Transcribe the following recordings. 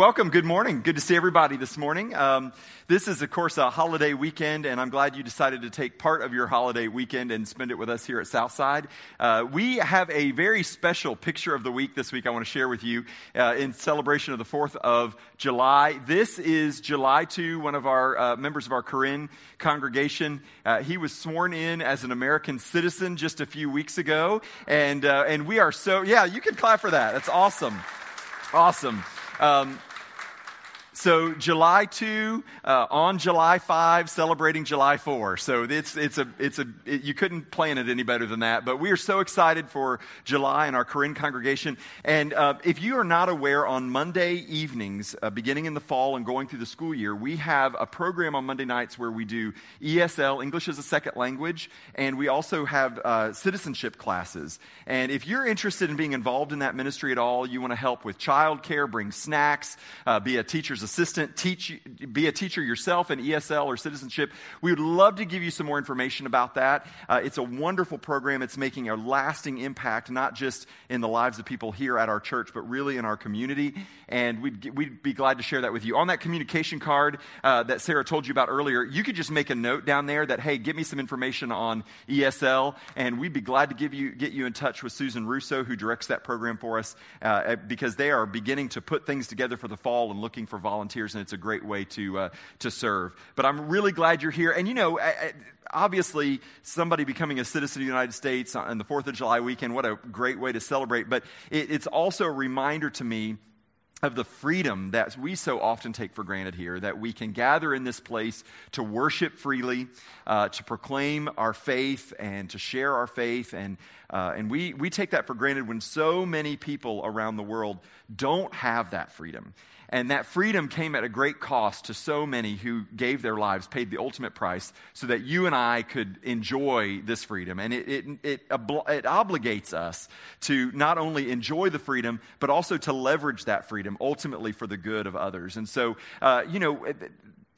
Welcome. Good morning. Good to see everybody this morning. Um, this is, of course, a holiday weekend, and I'm glad you decided to take part of your holiday weekend and spend it with us here at Southside. Uh, we have a very special picture of the week this week I want to share with you uh, in celebration of the 4th of July. This is July 2, one of our uh, members of our Korean congregation. Uh, he was sworn in as an American citizen just a few weeks ago, and, uh, and we are so, yeah, you can clap for that. That's awesome. Awesome. Um, so July 2, uh, on July 5, celebrating July 4. So it's, it's a, it's a, it, you couldn't plan it any better than that. But we are so excited for July and our Korean congregation. And uh, if you are not aware, on Monday evenings, uh, beginning in the fall and going through the school year, we have a program on Monday nights where we do ESL, English as a Second Language, and we also have uh, citizenship classes. And if you're interested in being involved in that ministry at all, you want to help with childcare, bring snacks, uh, be a teacher's assistant, teach, be a teacher yourself in ESL or citizenship, we would love to give you some more information about that. Uh, it's a wonderful program. It's making a lasting impact, not just in the lives of people here at our church, but really in our community. And we'd, we'd be glad to share that with you. On that communication card uh, that Sarah told you about earlier, you could just make a note down there that, hey, give me some information on ESL, and we'd be glad to give you, get you in touch with Susan Russo, who directs that program for us, uh, because they are beginning to put things together for the fall and looking for volunteers volunteers, and it's a great way to, uh, to serve. But I'm really glad you're here. And you know, obviously, somebody becoming a citizen of the United States on the 4th of July weekend, what a great way to celebrate. But it, it's also a reminder to me of the freedom that we so often take for granted here, that we can gather in this place to worship freely, uh, to proclaim our faith, and to share our faith. And, uh, and we, we take that for granted when so many people around the world don't have that freedom. And that freedom came at a great cost to so many who gave their lives, paid the ultimate price, so that you and I could enjoy this freedom. And it, it, it, it obligates us to not only enjoy the freedom, but also to leverage that freedom ultimately for the good of others. And so, uh, you know,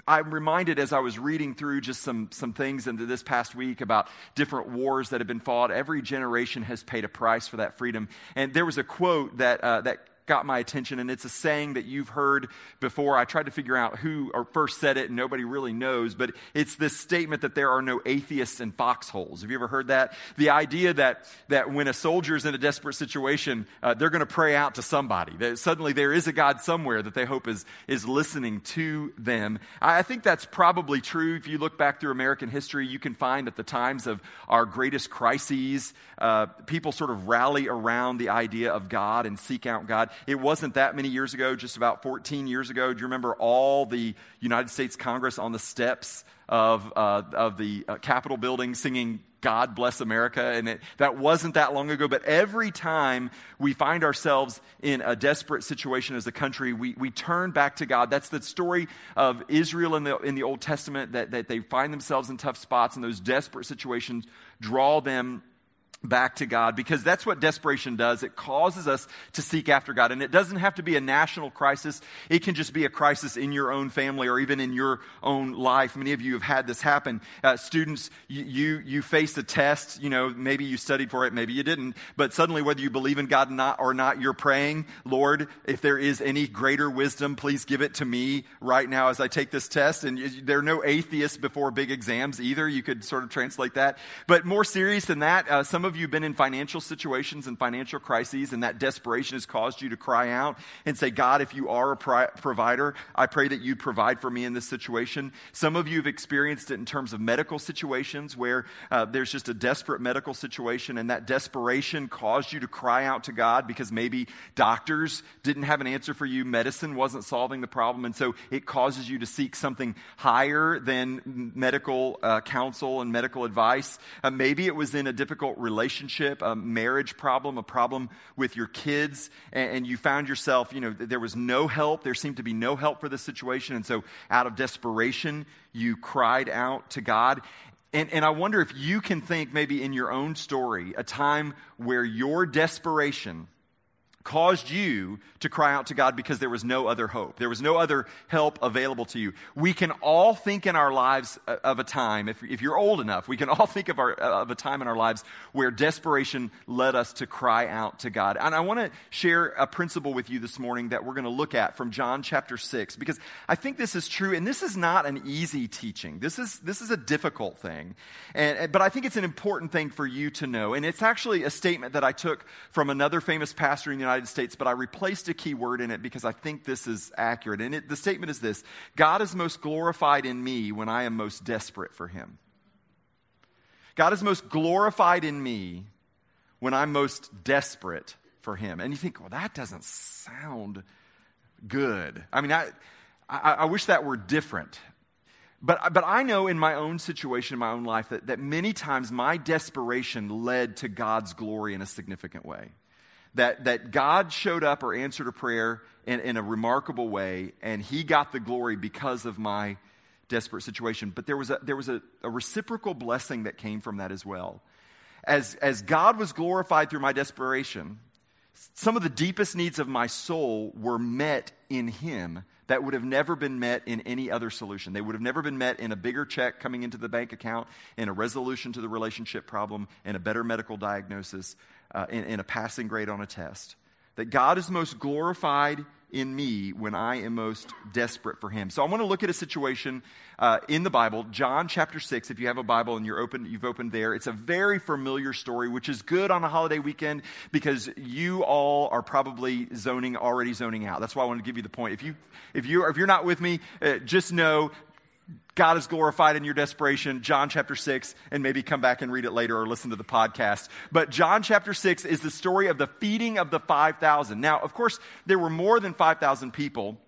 I'm reminded as I was reading through just some, some things into this past week about different wars that have been fought. Every generation has paid a price for that freedom. And there was a quote that, uh, that got my attention, and it's a saying that you've heard before. I tried to figure out who first said it, and nobody really knows, but it's this statement that there are no atheists in foxholes. Have you ever heard that? The idea that, that when a soldier's in a desperate situation, uh, they're going to pray out to somebody. That suddenly there is a God somewhere that they hope is, is listening to them. I think that's probably true. If you look back through American history, you can find at the times of our greatest crises, uh, people sort of rally around the idea of God and seek out God. It wasn't that many years ago, just about 14 years ago. Do you remember all the United States Congress on the steps of, uh, of the uh, Capitol building singing God bless America. And it, that wasn't that long ago. But every time we find ourselves in a desperate situation as a country, we, we turn back to God. That's the story of Israel in the, in the Old Testament, that, that they find themselves in tough spots, and those desperate situations draw them back to God because that's what desperation does. It causes us to seek after God. And it doesn't have to be a national crisis. It can just be a crisis in your own family or even in your own life. Many of you have had this happen. Uh, students, you, you, you a test, you know, maybe you studied for it, maybe you didn't, but suddenly whether you believe in God not, or not, you're praying, Lord, if there is any greater wisdom, please give it to me right now as I take this test. And there are no atheists before big exams either. You could sort of translate that. But more serious than that, uh, some of of you have been in financial situations and financial crises, and that desperation has caused you to cry out and say, God, if you are a pri- provider, I pray that you provide for me in this situation. Some of you have experienced it in terms of medical situations where uh, there's just a desperate medical situation, and that desperation caused you to cry out to God because maybe doctors didn't have an answer for you, medicine wasn't solving the problem, and so it causes you to seek something higher than medical uh, counsel and medical advice. Uh, maybe it was in a difficult relationship relationship, a marriage problem, a problem with your kids, and, and you found yourself, you know, there was no help. There seemed to be no help for this situation. And so, out of desperation, you cried out to God. And, and I wonder if you can think maybe in your own story a time where your desperation caused you to cry out to God because there was no other hope. There was no other help available to you. We can all think in our lives uh, of a time, if, if you're old enough, we can all think of, our, of a time in our lives where desperation led us to cry out to God. And I want to share a principle with you this morning that we're going to look at from John chapter 6 because I think this is true and this is not an easy teaching. This is, this is a difficult thing. And, but I think it's an important thing for you to know. And it's actually a statement that I took from another famous pastor in the United United States, but I replaced a key word in it because I think this is accurate. And it, the statement is this God is most glorified in me when I am most desperate for him. God is most glorified in me when I'm most desperate for him. And you think, well, that doesn't sound good. I mean, I, I, I wish that were different. But, but I know in my own situation, in my own life, that, that many times my desperation led to God's glory in a significant way that, that God showed up or answered a prayer in, in a remarkable way, and He got the glory because of my desperate situation. But there was a, there was a, a reciprocal blessing that came from that as well. As, as God was glorified through my desperation, some of the deepest needs of my soul were met in Him that would have never been met in any other solution. They would have never been met in a bigger check coming into the bank account, in a resolution to the relationship problem, in a better medical diagnosis uh, in, in a passing grade on a test. That God is most glorified in me when I am most desperate for Him. So I want to look at a situation uh, in the Bible, John chapter 6. If you have a Bible and you're open, you've opened there, it's a very familiar story, which is good on a holiday weekend because you all are probably zoning, already zoning out. That's why I want to give you the point. If, you, if, you, if you're not with me, uh, just know God is glorified in your desperation, John chapter 6, and maybe come back and read it later or listen to the podcast. But John chapter 6 is the story of the feeding of the 5,000. Now, of course, there were more than 5,000 people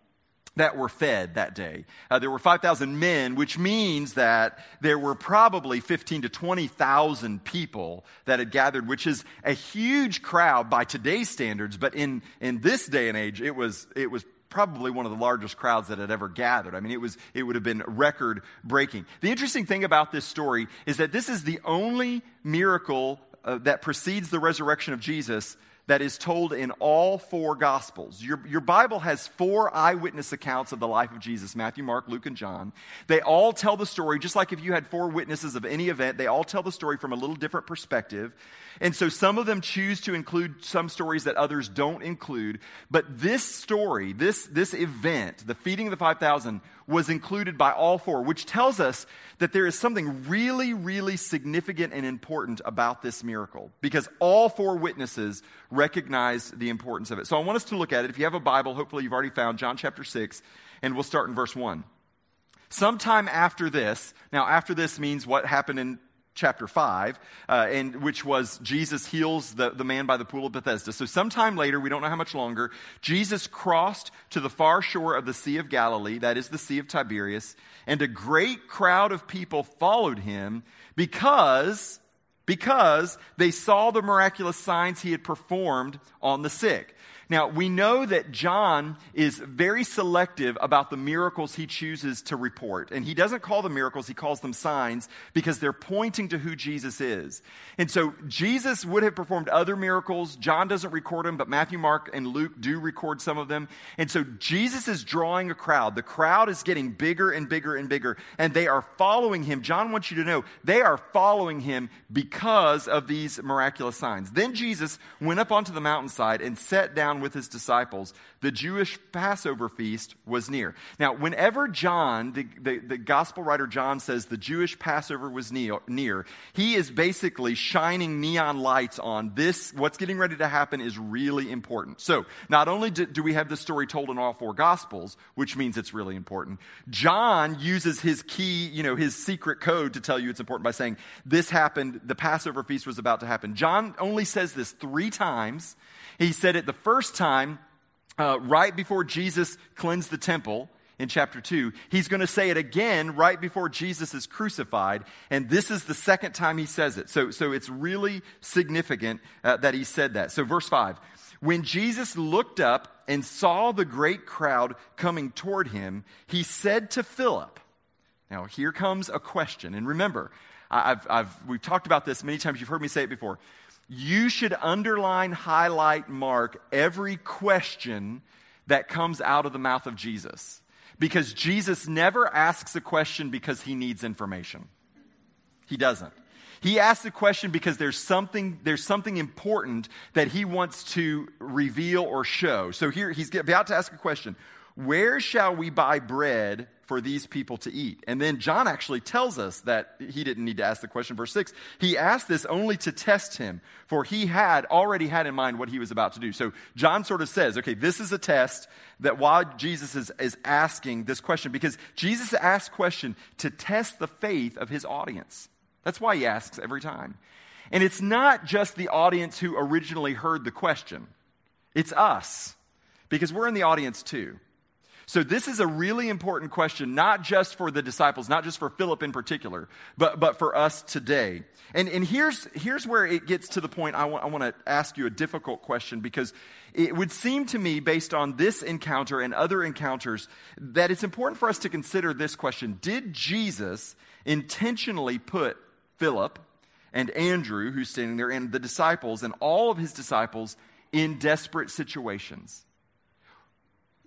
that were fed that day. Uh, there were 5,000 men, which means that there were probably 15 to 20,000 people that had gathered, which is a huge crowd by today's standards. But in, in this day and age, it was, it was probably one of the largest crowds that had ever gathered. I mean, it, was, it would have been record breaking. The interesting thing about this story is that this is the only miracle uh, that precedes the resurrection of Jesus that is told in all four Gospels. Your, your Bible has four eyewitness accounts of the life of Jesus Matthew, Mark, Luke, and John. They all tell the story, just like if you had four witnesses of any event, they all tell the story from a little different perspective. And so some of them choose to include some stories that others don't include. But this story, this, this event, the feeding of the 5,000, was included by all four, which tells us that there is something really, really significant and important about this miracle because all four witnesses recognized the importance of it. So I want us to look at it. If you have a Bible, hopefully you've already found John chapter 6, and we'll start in verse 1. Sometime after this, now after this means what happened in chapter 5, uh, and which was Jesus heals the, the man by the pool of Bethesda. So, sometime later, we don't know how much longer, Jesus crossed to the far shore of the Sea of Galilee, that is the Sea of Tiberias, and a great crowd of people followed him because. Because they saw the miraculous signs he had performed on the sick. Now, we know that John is very selective about the miracles he chooses to report. And he doesn't call them miracles, he calls them signs because they're pointing to who Jesus is. And so Jesus would have performed other miracles. John doesn't record them, but Matthew, Mark, and Luke do record some of them. And so Jesus is drawing a crowd. The crowd is getting bigger and bigger and bigger, and they are following him. John wants you to know they are following him because of these miraculous signs. Then Jesus went up onto the mountainside and sat down with his disciples, the Jewish Passover feast was near. Now, whenever John, the, the, the gospel writer John says the Jewish Passover was near, he is basically shining neon lights on this. What's getting ready to happen is really important. So, not only do, do we have the story told in all four gospels, which means it's really important, John uses his key, you know, his secret code to tell you it's important by saying, this happened, the Passover feast was about to happen. John only says this three times he said it the first time uh, right before Jesus cleansed the temple in chapter 2. He's going to say it again right before Jesus is crucified. And this is the second time he says it. So, so it's really significant uh, that he said that. So, verse 5 When Jesus looked up and saw the great crowd coming toward him, he said to Philip, Now, here comes a question. And remember, I've, I've, we've talked about this many times. You've heard me say it before. You should underline, highlight, mark every question that comes out of the mouth of Jesus. Because Jesus never asks a question because he needs information. He doesn't. He asks a question because there's something, there's something important that he wants to reveal or show. So here he's about to ask a question. Where shall we buy bread for these people to eat? And then John actually tells us that he didn't need to ask the question. Verse 6 He asked this only to test him, for he had already had in mind what he was about to do. So John sort of says, okay, this is a test that while Jesus is, is asking this question, because Jesus asked question to test the faith of his audience. That's why he asks every time. And it's not just the audience who originally heard the question, it's us, because we're in the audience too. So, this is a really important question, not just for the disciples, not just for Philip in particular, but, but for us today. And, and here's, here's where it gets to the point I want, I want to ask you a difficult question because it would seem to me, based on this encounter and other encounters, that it's important for us to consider this question Did Jesus intentionally put Philip and Andrew, who's standing there, and the disciples and all of his disciples in desperate situations?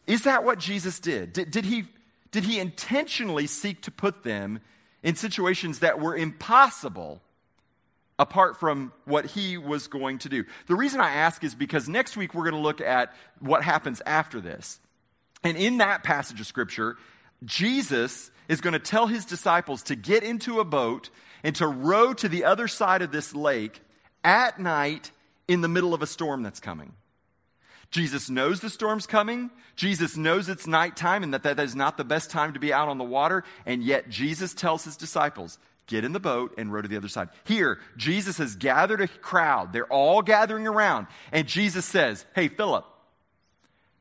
Is that what Jesus did? Did, did, he, did he intentionally seek to put them in situations that were impossible apart from what he was going to do? The reason I ask is because next week we're going to look at what happens after this. And in that passage of Scripture, Jesus is going to tell his disciples to get into a boat and to row to the other side of this lake at night in the middle of a storm that's coming. Jesus knows the storm's coming. Jesus knows it's nighttime and that that is not the best time to be out on the water. And yet Jesus tells his disciples, get in the boat and row to the other side. Here, Jesus has gathered a crowd. They're all gathering around. And Jesus says, Hey, Philip,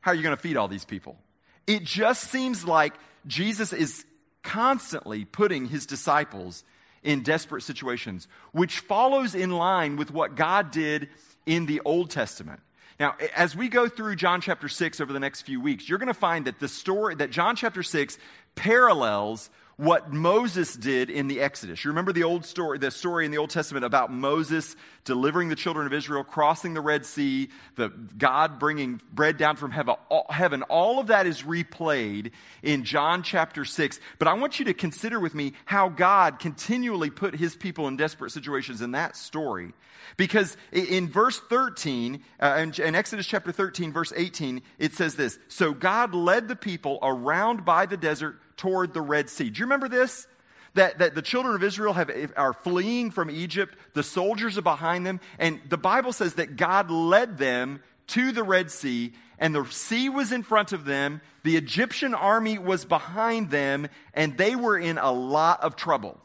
how are you going to feed all these people? It just seems like Jesus is constantly putting his disciples in desperate situations, which follows in line with what God did in the Old Testament. Now, as we go through John chapter 6 over the next few weeks, you're going to find that the story, that John chapter 6 parallels what Moses did in the Exodus. You remember the old story, the story in the Old Testament about Moses delivering the children of Israel, crossing the Red Sea, the God bringing bread down from heaven. All, of that is replayed in John chapter 6. But I want you to consider with me how God continually put his people in desperate situations in that story. Because in verse 13, uh, in Exodus chapter 13, verse 18, it says this So God led the people around by the desert toward the Red Sea. Do you remember this? That, that the children of Israel have, are fleeing from Egypt, the soldiers are behind them, and the Bible says that God led them to the Red Sea, and the sea was in front of them, the Egyptian army was behind them, and they were in a lot of trouble.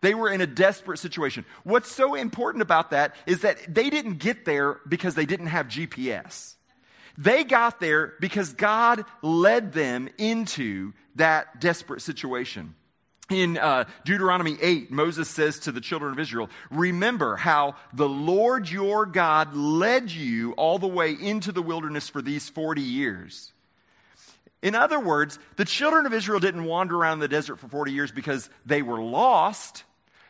They were in a desperate situation. What's so important about that is that they didn't get there because they didn't have GPS. They got there because God led them into that desperate situation. In uh, Deuteronomy 8, Moses says to the children of Israel, Remember how the Lord your God led you all the way into the wilderness for these 40 years. In other words, the children of Israel didn't wander around in the desert for 40 years because they were lost.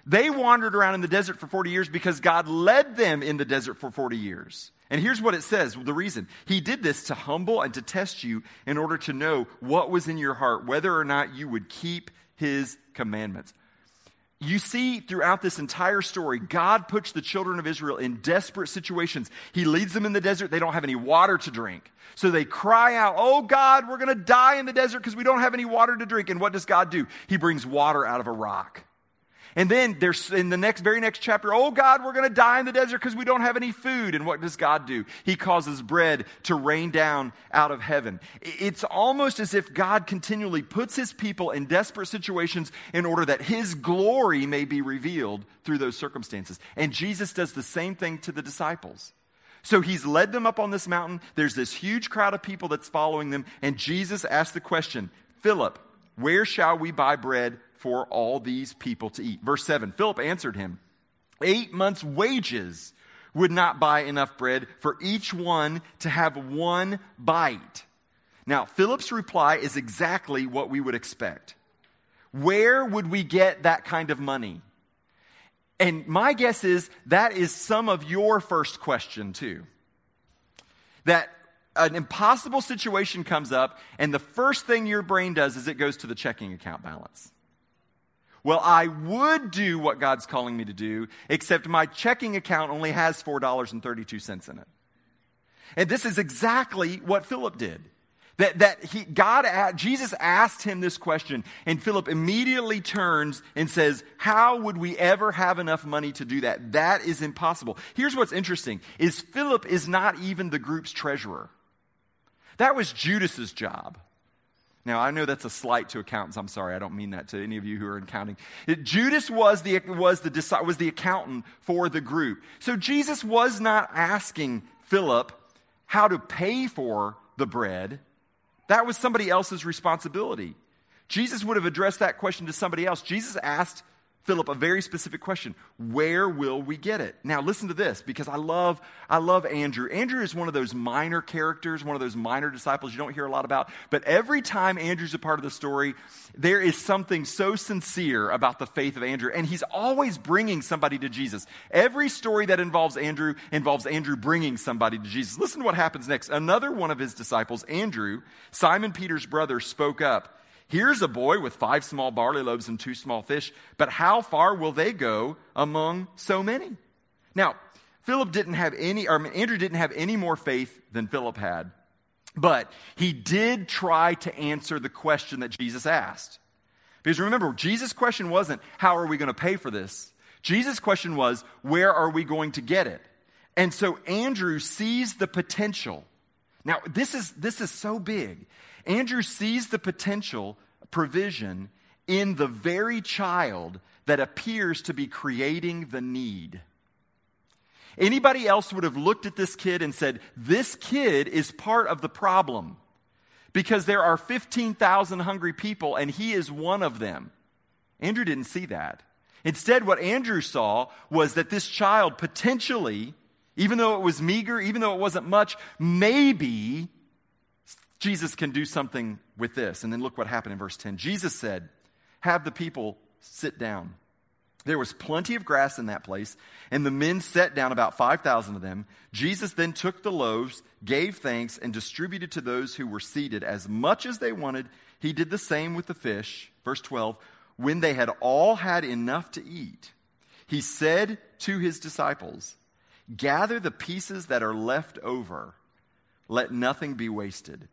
They wandered around in the desert for 40 years because God led them in the desert for 40 years. And here's what it says the reason. He did this to humble and to test you in order to know what was in your heart, whether or not you would keep his commandments. You see throughout this entire story, God puts the children of Israel in desperate situations. He leads them in the desert. They don't have any water to drink. So they cry out, Oh God, we're going to die in the desert because we don't have any water to drink. And what does God do? He brings water out of a rock. And then there's in the next, very next chapter, oh God, we're going to die in the desert because we don't have any food. And what does God do? He causes bread to rain down out of heaven. It's almost as if God continually puts his people in desperate situations in order that his glory may be revealed through those circumstances. And Jesus does the same thing to the disciples. So he's led them up on this mountain. There's this huge crowd of people that's following them. And Jesus asked the question, Philip, where shall we buy bread for all these people to eat. Verse 7 Philip answered him, Eight months' wages would not buy enough bread for each one to have one bite. Now, Philip's reply is exactly what we would expect. Where would we get that kind of money? And my guess is that is some of your first question, too. That an impossible situation comes up, and the first thing your brain does is it goes to the checking account balance. Well, I would do what God's calling me to do, except my checking account only has $4.32 in it. And this is exactly what Philip did. That, that he, God, Jesus asked him this question, and Philip immediately turns and says, How would we ever have enough money to do that? That is impossible. Here's what's interesting is Philip is not even the group's treasurer. That was Judas's job. Now, I know that's a slight to accountants. I'm sorry, I don't mean that to any of you who are in accounting. Judas was the, was, the, was the accountant for the group. So Jesus was not asking Philip how to pay for the bread. That was somebody else's responsibility. Jesus would have addressed that question to somebody else. Jesus asked Philip a very specific question. Where will we get it? Now listen to this because I love I love Andrew. Andrew is one of those minor characters, one of those minor disciples you don't hear a lot about, but every time Andrew's a part of the story, there is something so sincere about the faith of Andrew and he's always bringing somebody to Jesus. Every story that involves Andrew involves Andrew bringing somebody to Jesus. Listen to what happens next. Another one of his disciples, Andrew, Simon Peter's brother, spoke up. Here's a boy with five small barley loaves and two small fish, but how far will they go among so many? Now, Philip didn't have any, or Andrew didn't have any more faith than Philip had, but he did try to answer the question that Jesus asked. Because remember, Jesus' question wasn't, How are we going to pay for this? Jesus' question was, Where are we going to get it? And so Andrew sees the potential. Now, this is, this is so big. Andrew sees the potential provision in the very child that appears to be creating the need. Anybody else would have looked at this kid and said, This kid is part of the problem because there are 15,000 hungry people and he is one of them. Andrew didn't see that. Instead, what Andrew saw was that this child potentially, even though it was meager, even though it wasn't much, maybe Jesus can do something with this. And then look what happened in verse 10. Jesus said, Have the people sit down. There was plenty of grass in that place, and the men sat down, about 5,000 of them. Jesus then took the loaves, gave thanks, and distributed to those who were seated as much as they wanted. He did the same with the fish. Verse 12 When they had all had enough to eat, he said to his disciples, Gather the pieces that are left over, let nothing be wasted.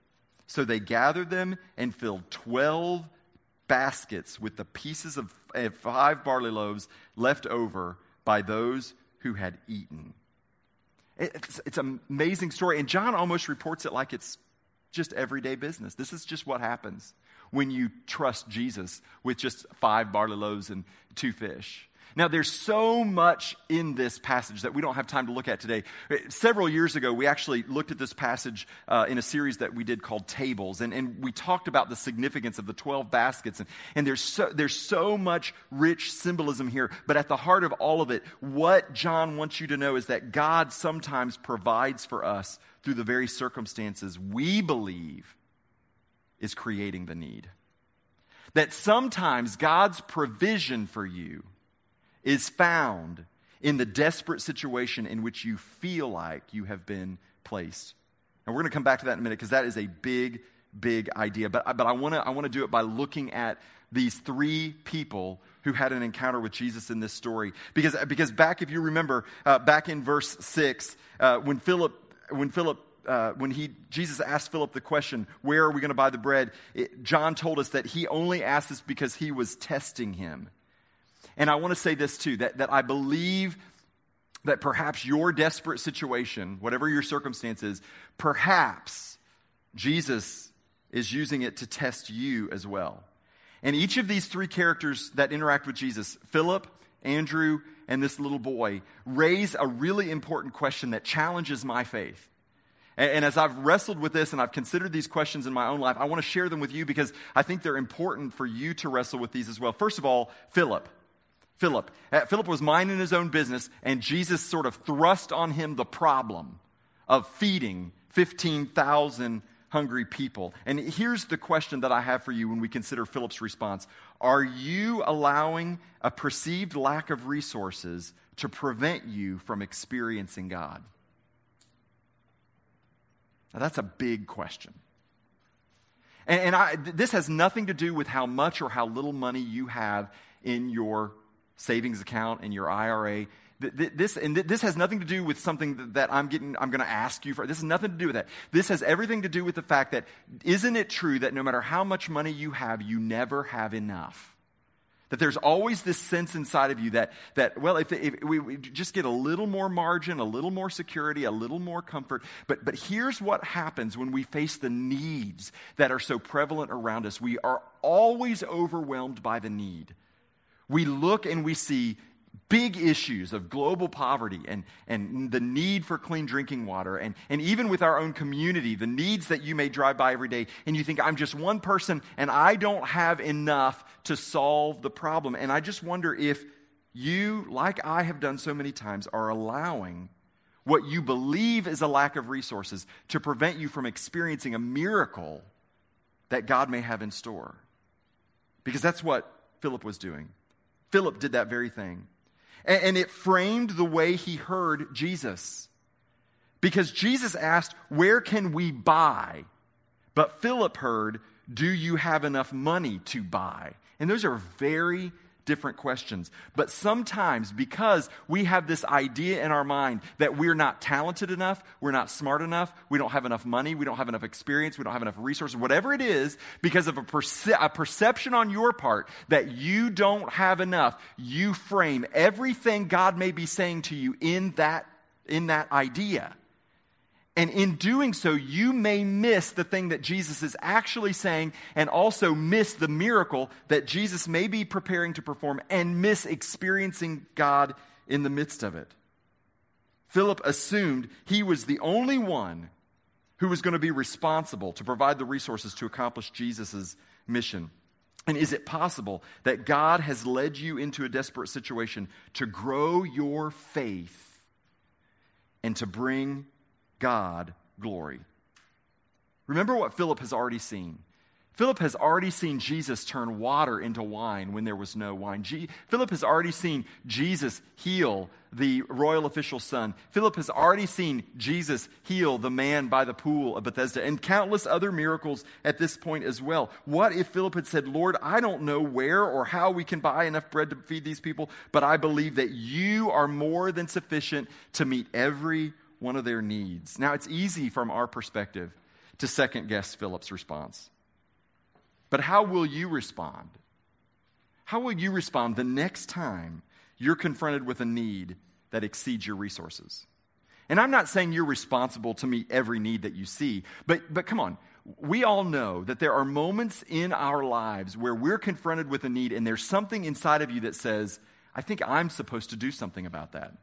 So they gathered them and filled 12 baskets with the pieces of five barley loaves left over by those who had eaten. It's, it's an amazing story. And John almost reports it like it's just everyday business. This is just what happens when you trust Jesus with just five barley loaves and two fish. Now, there's so much in this passage that we don't have time to look at today. Several years ago, we actually looked at this passage uh, in a series that we did called Tables, and, and we talked about the significance of the 12 baskets. And, and there's, so, there's so much rich symbolism here, but at the heart of all of it, what John wants you to know is that God sometimes provides for us through the very circumstances we believe is creating the need. That sometimes God's provision for you is found in the desperate situation in which you feel like you have been placed. And we're going to come back to that in a minute because that is a big, big idea. But, but I want to I wanna do it by looking at these three people who had an encounter with Jesus in this story. Because, because back, if you remember, uh, back in verse 6, uh, when Philip, when Philip uh, when he Jesus asked Philip the question, "Where are we going to buy the bread?" It, John told us that he only asked this because he was testing him. And I want to say this too that, that I believe that perhaps your desperate situation, whatever your circumstances, perhaps Jesus is using it to test you as well. And each of these three characters that interact with Jesus, Philip, Andrew, and this little boy, raise a really important question that challenges my faith. And, and as I've wrestled with this and I've considered these questions in my own life, I want to share them with you because I think they're important for you to wrestle with these as well. First of all, Philip. Philip. Uh, Philip was minding his own business, and Jesus sort of thrust on him the problem of feeding 15,000 hungry people. And here's the question that I have for you when we consider Philip's response Are you allowing a perceived lack of resources to prevent you from experiencing God? Now, that's a big question. And, and I, this has nothing to do with how much or how little money you have in your savings account, and your IRA. This, and this has nothing to do with something that I'm getting, I'm going to ask you for. This has nothing to do with that. This has everything to do with the fact that isn't it true that no matter how much money you have, you never have enough? That there's always this sense inside of you that, that well, if, if we, we, just get a little more margin, a little more security, a little more comfort. But, but here's what happens when we face the needs that are so prevalent around us. We are always overwhelmed by the need. We look and we see big issues of global poverty and, and the need for clean drinking water, and, and even with our own community, the needs that you may drive by every day, and you think, I'm just one person and I don't have enough to solve the problem. And I just wonder if you, like I have done so many times, are allowing what you believe is a lack of resources to prevent you from experiencing a miracle that God may have in store. Because that's what Philip was doing. Philip did that very thing. And, and it framed the way he heard Jesus. Because Jesus asked, Where can we buy? But Philip heard, Do you have enough money to buy? And those are very different questions. But sometimes, because we have this idea in our mind that we're not talented enough, we're not smart enough, we don't have enough money, we don't have enough experience, we don't have enough resources, whatever it is, because of a, perce- a perception on your part that you don't have enough, you frame everything God may be saying to you in that, in that idea. And in doing so, you may miss the thing that Jesus is actually saying and also miss the miracle that Jesus may be preparing to perform and miss experiencing God in the midst of it. Philip assumed he was the only one who was going to be responsible to provide the resources to accomplish Jesus' mission. And is it possible that God has led you into a desperate situation to grow your faith and to bring God glory. Remember what Philip has already seen. Philip has already seen Jesus turn water into wine when there was no wine. G- Philip has already seen Jesus heal the royal official's son. Philip has already seen Jesus heal the man by the pool of Bethesda and countless other miracles at this point as well. What if Philip had said, Lord, I don't know where or how we can buy enough bread to feed these people, but I believe that you are more than sufficient to meet every one of their needs. Now, it's easy from our perspective to second guess Philip's response. But how will you respond? How will you respond the next time you're confronted with a need that exceeds your resources? And I'm not saying you're responsible to meet every need that you see, but, but come on. We all know that there are moments in our lives where we're confronted with a need, and there's something inside of you that says, I think I'm supposed to do something about that.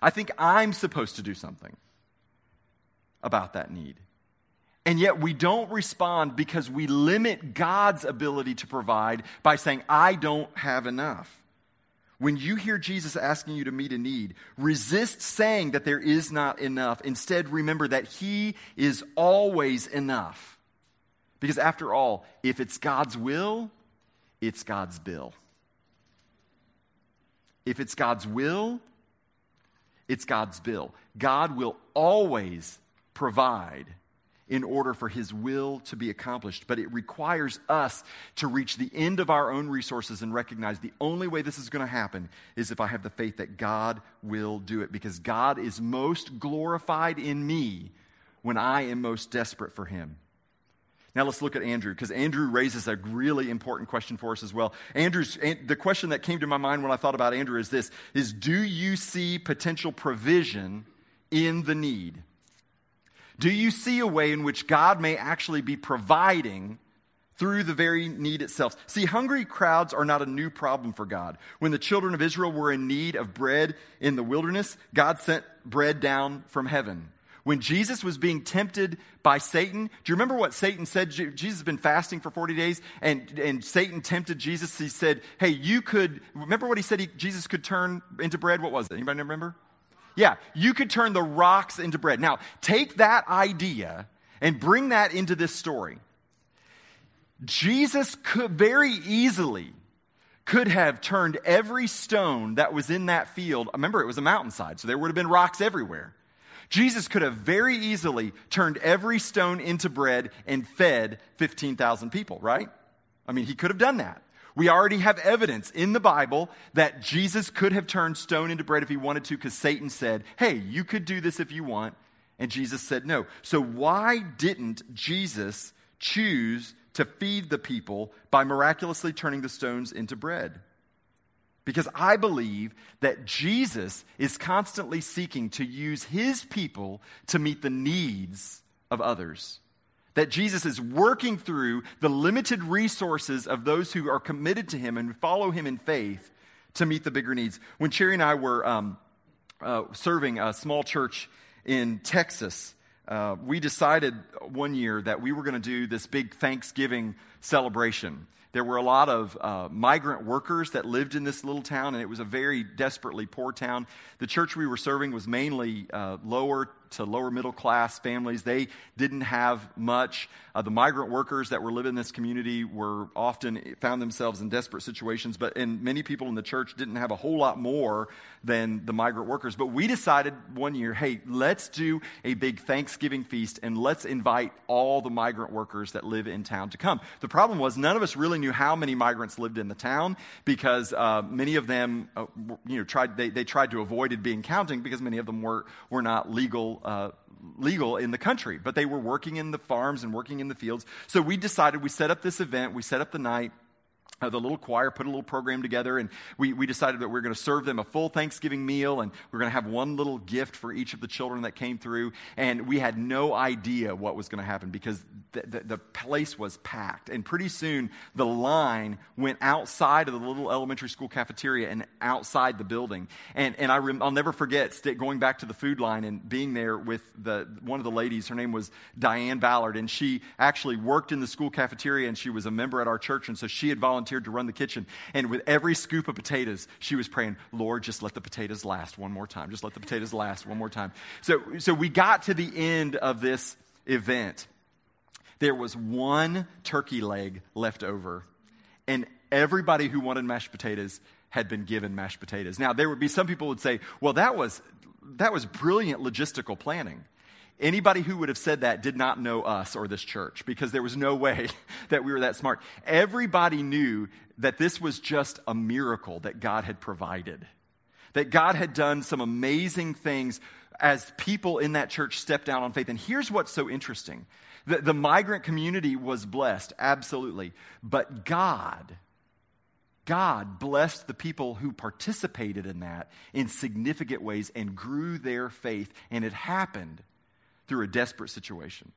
I think I'm supposed to do something about that need. And yet we don't respond because we limit God's ability to provide by saying, I don't have enough. When you hear Jesus asking you to meet a need, resist saying that there is not enough. Instead, remember that He is always enough. Because after all, if it's God's will, it's God's bill. If it's God's will, it's God's bill. God will always provide in order for his will to be accomplished. But it requires us to reach the end of our own resources and recognize the only way this is going to happen is if I have the faith that God will do it, because God is most glorified in me when I am most desperate for him. Now let's look at Andrew, because Andrew raises a really important question for us as well. Andrew's, the question that came to my mind when I thought about Andrew is this, is do you see potential provision in the need? Do you see a way in which God may actually be providing through the very need itself. See, hungry crowds are not a new problem for God. When the children of Israel were in need of bread in the wilderness, God sent bread down from heaven. When Jesus was being tempted by Satan, do you remember what Satan said? Jesus has been fasting for 40 days, and, and Satan tempted Jesus. He said, Hey, you could, remember what he said he, Jesus could turn into bread? What was it? Anybody remember? Yeah, you could turn the rocks into bread. Now, take that idea and bring that into this story. Jesus could very easily could have turned every stone that was in that field. Remember, it was a mountainside, so there would have been rocks everywhere. Jesus could have very easily turned every stone into bread and fed 15,000 people, right? I mean, he could have done that. We already have evidence in the Bible that Jesus could have turned stone into bread if he wanted to because Satan said, Hey, you could do this if you want. And Jesus said no. So why didn't Jesus choose to feed the people by miraculously turning the stones into bread? Because I believe that Jesus is constantly seeking to use his people to meet the needs of others that Jesus is working through the limited resources of those who are committed to him and follow him in faith to meet the bigger needs. When Cherry and I were um, uh, serving a small church in Texas, uh, we decided one year that we were going to do this big Thanksgiving celebration. There were a lot of uh, migrant workers that lived in this little town, and it was a very desperately poor town. The church we were serving was mainly uh, lower to lower middle class families. They didn't have much. Uh, the migrant workers that were living in this community were often found themselves in desperate situations, but and many people in the church didn't have a whole lot more than the migrant workers. But we decided one year, hey, let's do a big Thanksgiving feast and let's invite all the migrant workers that live in town to come. The problem was none of us really knew how many migrants lived in the town because uh, many of them, uh, you know, tried they, they tried to avoid it being counting because many of them were were not legal uh, legal in the country, but they were working in the farms and working in the fields. So we decided we set up this event, we set up the night uh, the little choir put a little program together, and we, we decided that we are going to serve them a full Thanksgiving meal, and we are going to have one little gift for each of the children that came through. And we had no idea what was going to happen because the, the, the, place was packed. And pretty soon, the line went outside of the little elementary school cafeteria and outside the building. And, and I rem- I'll never forget going back to the food line and being there with the, one of the ladies. Her name was Diane Ballard, and she actually worked in the school cafeteria, and she was a member at our church, and so she had volunteered volunteered to run the kitchen. And with every scoop of potatoes, she was praying, Lord, just let the potatoes last one more time. Just let the potatoes last one more time. So, so we got to the end of this event. There was one turkey leg left over. And everybody who wanted mashed potatoes had been given mashed potatoes. Now, there would be some people would say, well, that was, that was brilliant logistical planning. Anybody who would have said that did not know us or this church because there was no way that we were that smart. Everybody knew that this was just a miracle that God had provided, that God had done some amazing things as people in that church stepped out on faith. And here's what's so interesting the, the migrant community was blessed, absolutely. But God, God blessed the people who participated in that in significant ways and grew their faith. And it happened through a desperate situation.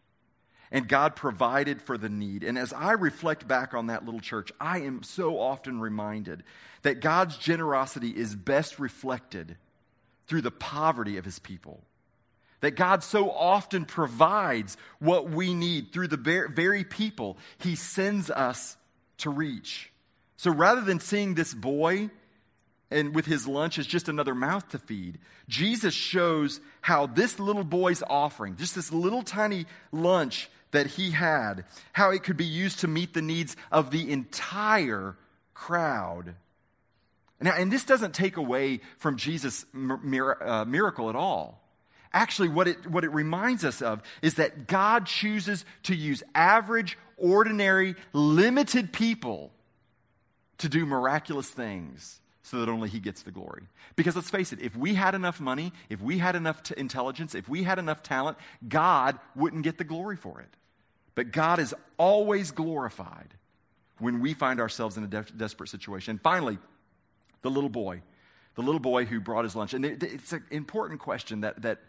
And God provided for the need. And as I reflect back on that little church, I am so often reminded that God's generosity is best reflected through the poverty of his people. That God so often provides what we need through the very people he sends us to reach. So rather than seeing this boy and with his lunch is just another mouth to feed. Jesus shows how this little boy's offering, just this little tiny lunch that he had, how it could be used to meet the needs of the entire crowd. Now, and this doesn't take away from Jesus' uh, miracle at all. Actually, what it, what it reminds us of is that God chooses to use average, ordinary, limited people to do miraculous things so that only he gets the glory. Because let's face it, if we had enough money, if we had enough t- intelligence, if we had enough talent, God wouldn't get the glory for it. But God is always glorified when we find ourselves in a de- desperate situation. And finally, the little boy, the little boy who brought his lunch. And it's an important question that, that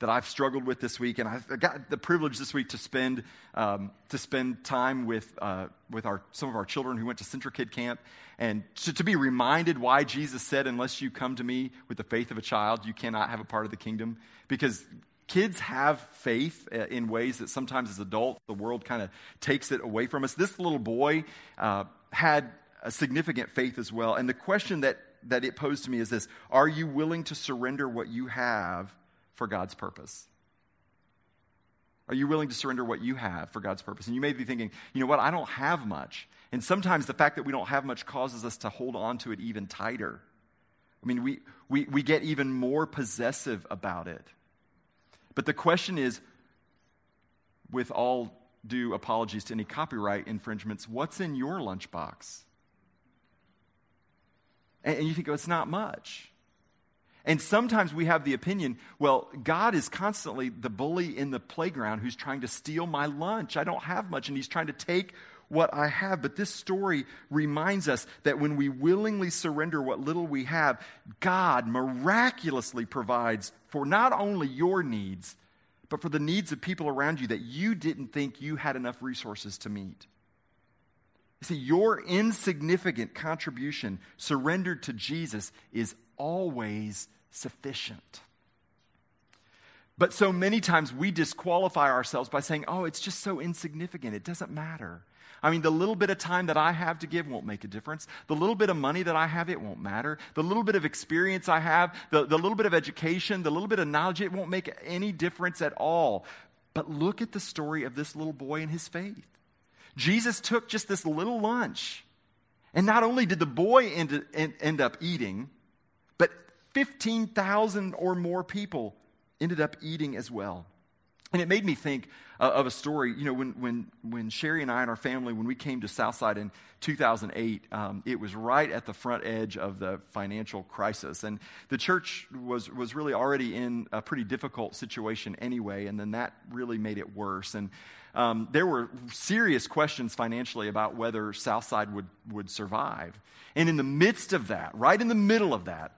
that I've struggled with this week, and I've got the privilege this week to spend um, to spend time with uh, with our some of our children who went to CentriKid Camp, and to, to, be reminded why Jesus said, "Unless you come to me with the faith of a child, you cannot have a part of the kingdom." Because kids have faith uh, in ways that sometimes as adults the world kind of takes it away from us. This little boy uh, had a significant faith as well, and the question that that it posed to me is this: Are you willing to surrender what you have? For God's purpose? Are you willing to surrender what you have for God's purpose? And you may be thinking, you know what, I don't have much. And sometimes the fact that we don't have much causes us to hold on to it even tighter. I mean, we, we, we get even more possessive about it. But the question is with all due apologies to any copyright infringements, what's in your lunchbox? And, and you think, oh, it's not much. And sometimes we have the opinion, well, God is constantly the bully in the playground who's trying to steal my lunch. I don't have much, and he's trying to take what I have. But this story reminds us that when we willingly surrender what little we have, God miraculously provides for not only your needs, but for the needs of people around you that you didn't think you had enough resources to meet. See, your insignificant contribution surrendered to Jesus is always sufficient. But so many times we disqualify ourselves by saying, oh, it's just so insignificant. It doesn't matter. I mean, the little bit of time that I have to give won't make a difference. The little bit of money that I have, it won't matter. The little bit of experience I have, the, the little bit of education, the little bit of knowledge, it won't make any difference at all. But look at the story of this little boy and his faith. Jesus took just this little lunch. And not only did the boy end, end up eating, 15,000 or more people ended up eating as well. And it made me think uh, of a story. You know, when, when, when Sherry and I and our family, when we came to Southside in 2008, um, it was right at the front edge of the financial crisis. And the church was, was really already in a pretty difficult situation anyway, and then that really made it worse. And um, there were serious questions financially about whether Southside would, would survive. And in the midst of that, right in the middle of that,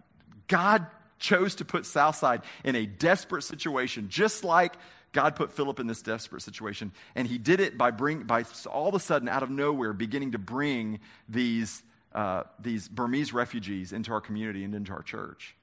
God chose to put Southside in a desperate situation, just like God put Philip in this desperate situation. And he did it by, bring, by all of a sudden, out of nowhere, beginning to bring these, uh, these Burmese refugees into our community and into our church.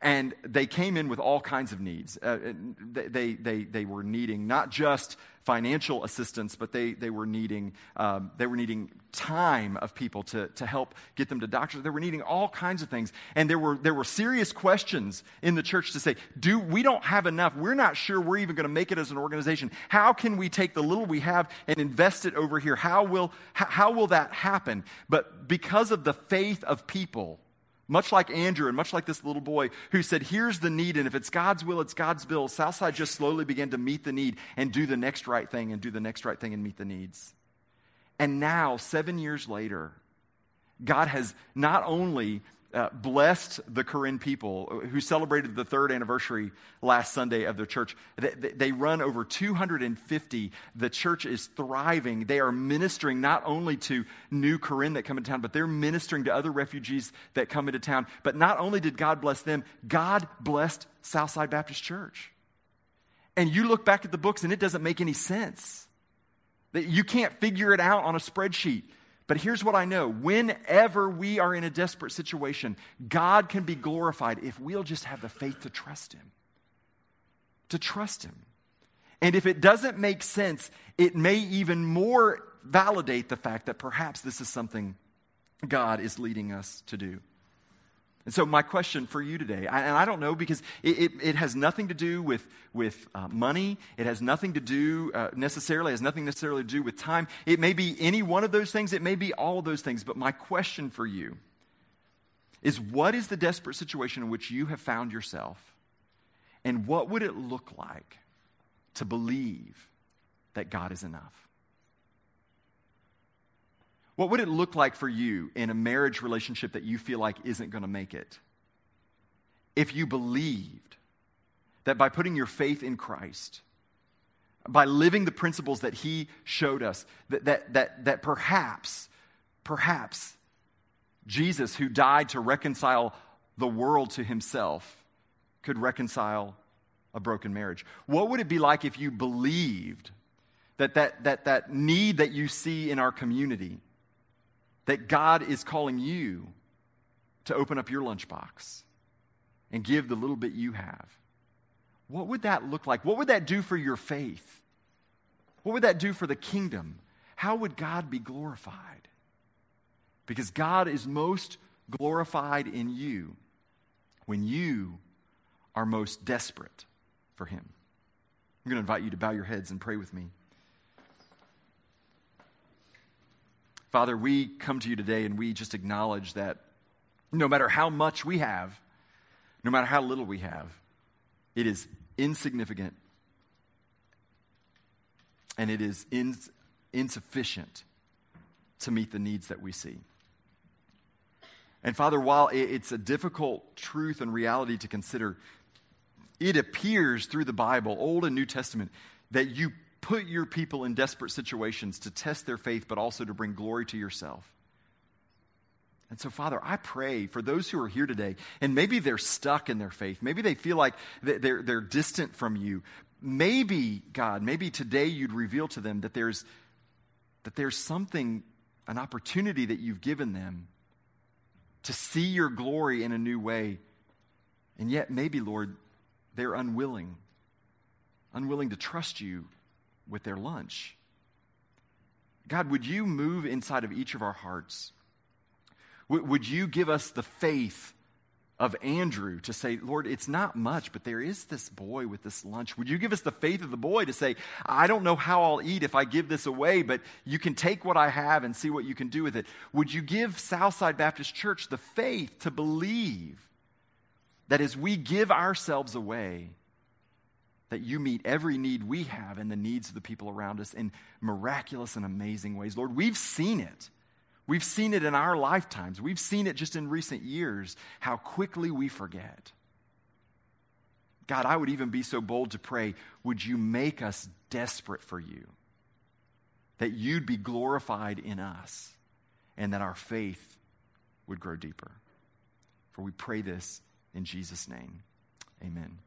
And they came in with all kinds of needs. Uh, they, they, they were needing not just financial assistance, but they, they, were needing, um, they were needing time of people to, to help get them to doctors. They were needing all kinds of things. And there were, there were serious questions in the church to say, do, we don't have enough. We're not sure we're even going to make it as an organization. How can we take the little we have and invest it over here? How will, how, how will that happen? But because of the faith of people, much like Andrew and much like this little boy who said, Here's the need, and if it's God's will, it's God's will. Southside just slowly began to meet the need and do the next right thing and do the next right thing and meet the needs. And now, seven years later, God has not only uh, blessed the Karen people who celebrated the third anniversary last Sunday of their church. They, they, run over 250. The church is thriving. They are ministering not only to new Karen that come into town, but they're ministering to other refugees that come into town. But not only did God bless them, God blessed Southside Baptist Church. And you look back at the books and it doesn't make any sense. That you can't figure it out on a spreadsheet. But here's what I know whenever we are in a desperate situation, God can be glorified if we'll just have the faith to trust Him. To trust Him. And if it doesn't make sense, it may even more validate the fact that perhaps this is something God is leading us to do. And so, my question for you today, and I don't know because it, it, it has nothing to do with, with uh, money, it has nothing to do uh, necessarily, has nothing necessarily to do with time. It may be any one of those things, it may be all of those things. But my question for you is what is the desperate situation in which you have found yourself? And what would it look like to believe that God is enough? What would it look like for you in a marriage relationship that you feel like isn't going to make it? If you believed that by putting your faith in Christ, by living the principles that he showed us, that, that, that, that perhaps, perhaps Jesus, who died to reconcile the world to himself, could reconcile a broken marriage. What would it be like if you believed that that, that, that need that you see in our community, that God is calling you to open up your lunchbox and give the little bit you have. What would that look like? What would that do for your faith? What would that do for the kingdom? How would God be glorified? Because God is most glorified in you when you are most desperate for Him. I'm going to invite you to bow your heads and pray with me. Father, we come to you today and we just acknowledge that no matter how much we have, no matter how little we have, it is insignificant and it is ins- insufficient to meet the needs that we see. And Father, while it's a difficult truth and reality to consider, it appears through the Bible, Old and New Testament, that you put your people in desperate situations to test their faith, but also to bring glory to yourself. And so, Father, I pray for those who are here today, and maybe they're stuck in their faith. Maybe they feel like they're, they're distant from you. Maybe, God, maybe today you'd reveal to them that there's, that there's something, an opportunity that you've given them to see your glory in a new way. And yet, maybe, Lord, they're unwilling, unwilling to trust you with their lunch. God, would you move inside of each of our hearts? would you give us the faith of Andrew to say, Lord, it's not much, but there is this boy with this lunch. Would you give us the faith of the boy to say, I don't know how I'll eat if I give this away, but you can take what I have and see what you can do with it? Would you give Southside Baptist Church the faith to believe that as we give ourselves away, that you meet every need we have and the needs of the people around us in miraculous and amazing ways. Lord, we've seen it. We've seen it in our lifetimes. We've seen it just in recent years, how quickly we forget. God, I would even be so bold to pray, would you make us desperate for you? That you'd be glorified in us and that our faith would grow deeper. For we pray this in Jesus' name. Amen.